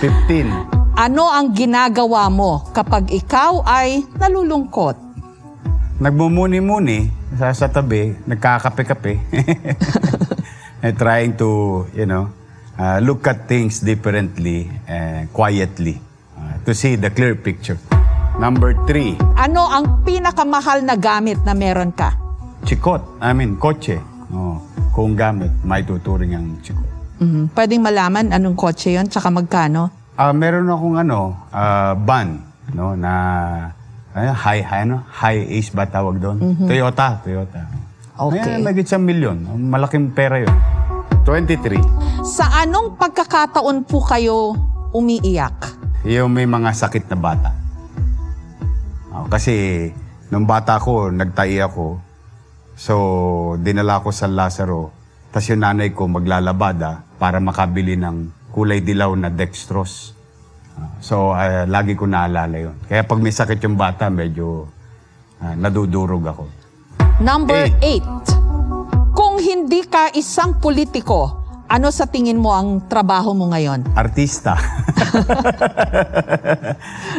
15. Ano ang ginagawa mo kapag ikaw ay nalulungkot? Nagmumuni-muni sa, sa tabi, nagkakape-kape. And trying to, you know, uh, look at things differently and quietly uh, to see the clear picture. Number three, Ano ang pinakamahal na gamit na meron ka? chikot. I mean, kotse. Oh, kung gamit, may tuturing ang chikot. Mhm. Pwedeng malaman anong kotse yon tsaka magkano? Ah, meron akong ano, ah, van, no, na ano, high, high, ano, high ace ba tawag doon? Toyota, Toyota. Okay. Ayan, lagit sa milyon. Malaking pera yun. 23. Sa anong pagkakataon po kayo umiiyak? Yung may mga sakit na bata. Ah, kasi nung bata ko, nagtai ako. So, dinala ko sa Lazaro. Tapos yung nanay ko maglalabada para makabili ng kulay dilaw na dextrose. Ah, so, ah, lagi ko naalala yun. Kaya pag may sakit yung bata, medyo ah, nadudurog ako. Number Eight. 8. Kung hindi ka isang politiko, ano sa tingin mo ang trabaho mo ngayon? Artista.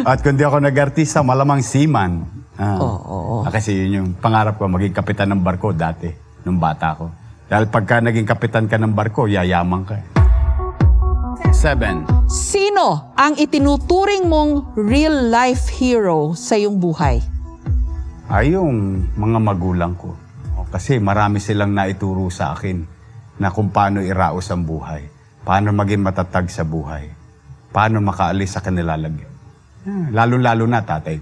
At kung di ako nag-artista, malamang seaman. Ah. Oo, oo. Ah, kasi yun yung pangarap ko, maging kapitan ng barko dati, nung bata ko. Dahil pagka naging kapitan ka ng barko, yayaman ka. eh. Seven. Sino ang itinuturing mong real life hero sa iyong buhay? Ay yung mga magulang ko. Kasi marami silang naituro sa akin na kung paano iraos ang buhay. Paano maging matatag sa buhay. Paano makaalis sa kanilalagyan. Ah, Lalo-lalo na tatay.